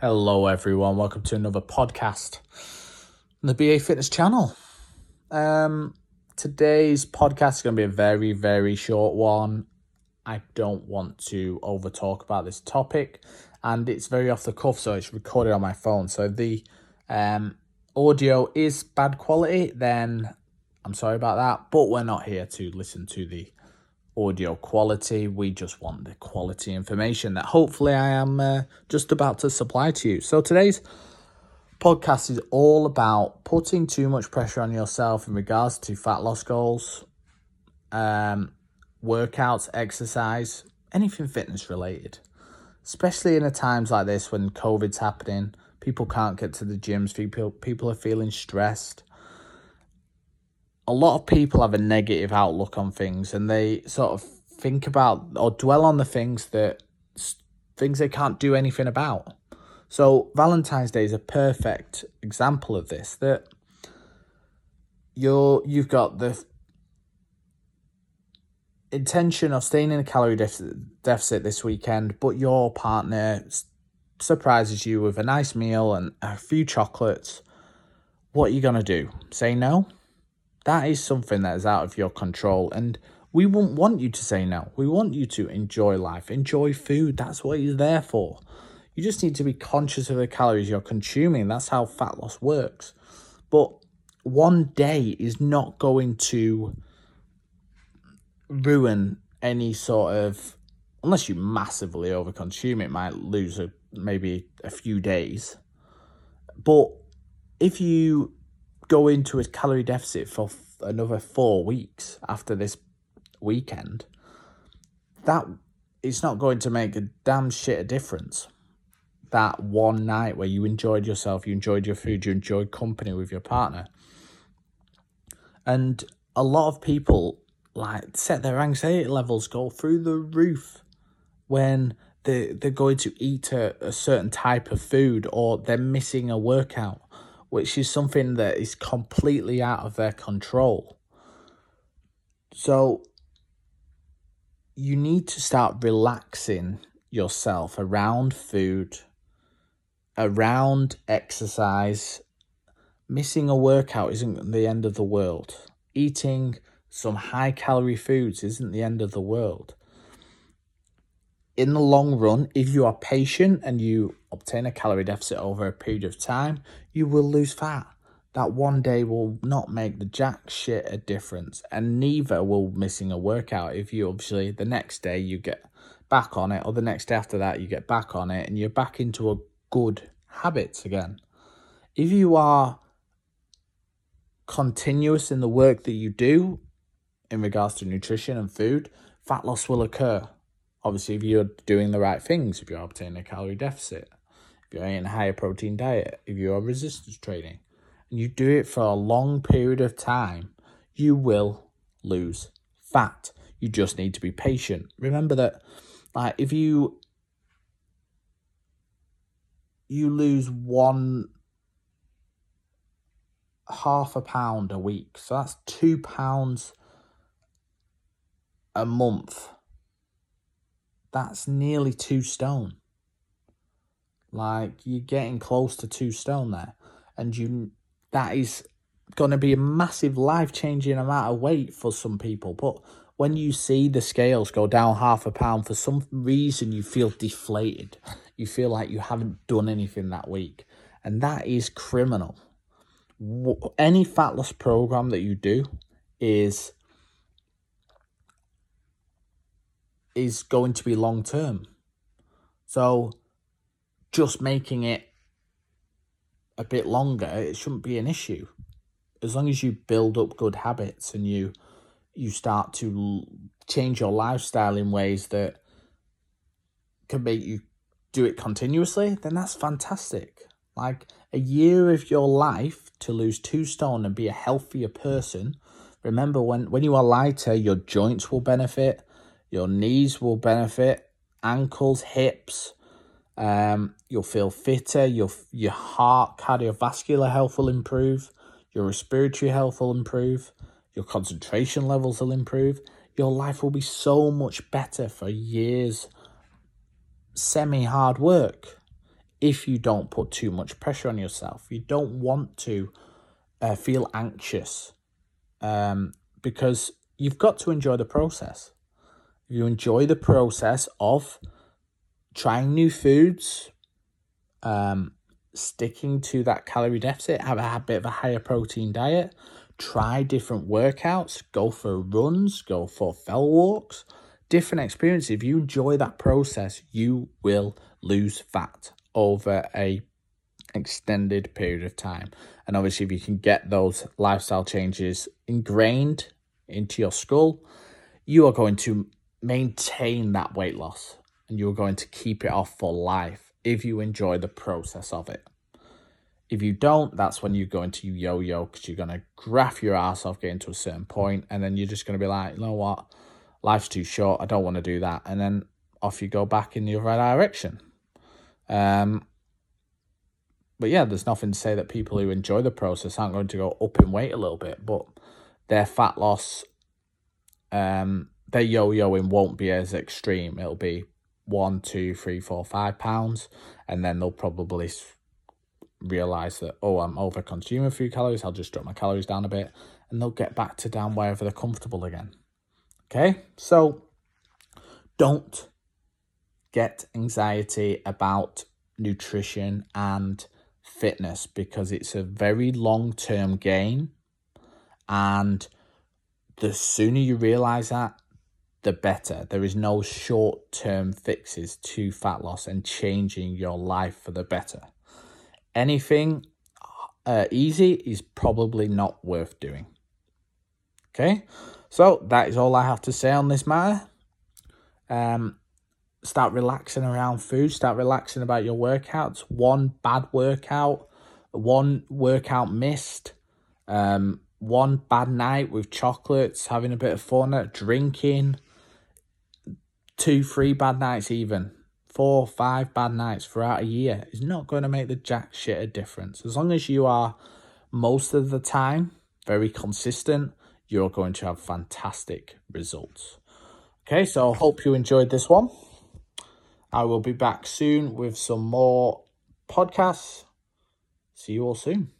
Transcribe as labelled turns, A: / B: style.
A: Hello, everyone. Welcome to another podcast on the BA Fitness channel. Um, today's podcast is going to be a very, very short one. I don't want to over talk about this topic, and it's very off the cuff, so it's recorded on my phone. So the um, audio is bad quality, then I'm sorry about that. But we're not here to listen to the audio quality. We just want the quality information that hopefully I am uh, just about to supply to you. So today's podcast is all about putting too much pressure on yourself in regards to fat loss goals, um, workouts, exercise, anything fitness related. Especially in a times like this when COVID's happening, people can't get to the gyms, people people are feeling stressed a lot of people have a negative outlook on things and they sort of think about or dwell on the things that things they can't do anything about. So Valentine's Day is a perfect example of this that you're you've got the intention of staying in a calorie deficit, deficit this weekend, but your partner surprises you with a nice meal and a few chocolates. What are you going to do? Say no? That is something that is out of your control. And we won't want you to say no. We want you to enjoy life, enjoy food. That's what it's there for. You just need to be conscious of the calories you're consuming. That's how fat loss works. But one day is not going to ruin any sort of unless you massively overconsume it might lose a, maybe a few days but if you go into a calorie deficit for another four weeks after this weekend, that it's not going to make a damn shit a difference. That one night where you enjoyed yourself, you enjoyed your food, you enjoyed company with your partner. And a lot of people like set their anxiety levels go through the roof when they they're going to eat a, a certain type of food or they're missing a workout which is something that is completely out of their control. So you need to start relaxing yourself around food, around exercise. Missing a workout isn't the end of the world. Eating some high calorie foods isn't the end of the world in the long run, if you are patient and you obtain a calorie deficit over a period of time, you will lose fat. That one day will not make the jack shit a difference, and neither will missing a workout. If you obviously the next day you get back on it, or the next day after that you get back on it, and you're back into a good habits again. If you are continuous in the work that you do in regards to nutrition and food, fat loss will occur Obviously, if you're doing the right things, if you're obtaining a calorie deficit, a higher protein diet, if you're resistance training, and you do it for a long period of time, you will lose fat. You just need to be patient. Remember that, like, if you you lose one half a pound a week, so that's two pounds a month that's nearly two stone. Like you're getting close to two stone there, and you that is going to be a massive life changing amount of weight for some people. But when you see the scales go down half a pound for some reason, you feel deflated. You feel like you haven't done anything that week, and that is criminal. Any fat loss program that you do is is going to be long term. So just making it a bit longer, it shouldn't be an issue. As long as you build up good habits and you you start to change your lifestyle in ways that can make you do it continuously, then that's fantastic. Like a year of your life to lose two stone and be a healthier person. Remember, when, when you are lighter, your joints will benefit, your knees will benefit, ankles, hips. Um, you'll feel fitter. Your your heart, cardiovascular health will improve. Your respiratory health will improve. Your concentration levels will improve. Your life will be so much better for years. Semi hard work. if you don't put too much pressure on yourself. You don't want to uh, feel anxious um, because you've got to enjoy the process. You enjoy the process of trying new foods, um, sticking to that calorie deficit, have a, a bit of a higher protein diet, try different workouts, go for runs, go for fell walks, different experiences. If you enjoy that process, you will lose fat over a extended period of time. And obviously, if you can get those lifestyle changes ingrained into your skull, you are going to maintain that weight loss and you're going to keep it off for life if you enjoy the process of it. If you don't, that's when you're going to yo yo because you're going to graph your ass off getting to a certain point, and then you're just going to be like, you know what, life's too short. I don't want to do that, and then off you go back in the other direction. Um, but yeah, there's nothing to say that people who enjoy the process aren't going to go up in weight a little bit, but their fat loss, um, their yo-yoing won't be as extreme. It'll be one, two, three, four, five pounds, and then they'll probably realize that oh i'm over consuming food calories i'll just drop my calories down a bit and they'll get back to down wherever they're comfortable again. Okay? So don't get anxiety about nutrition and fitness because it's a very long term gain and the sooner you realize that the better there is no short term fixes to fat loss and changing your life for the better anything uh, easy is probably not worth doing. Okay, so that is all I have to say on this matter. Um, start relaxing around food, start relaxing about your workouts. One bad workout, one workout missed, um, one bad night with chocolates, having a bit of fun, at drinking, two, three bad nights even four, five bad nights throughout a year is not going to make the jack shit a difference. As long as you are most of the time very consistent, you're going to have fantastic results. Okay, so I hope you enjoyed this one. I will be back soon with some more podcasts. See you all soon.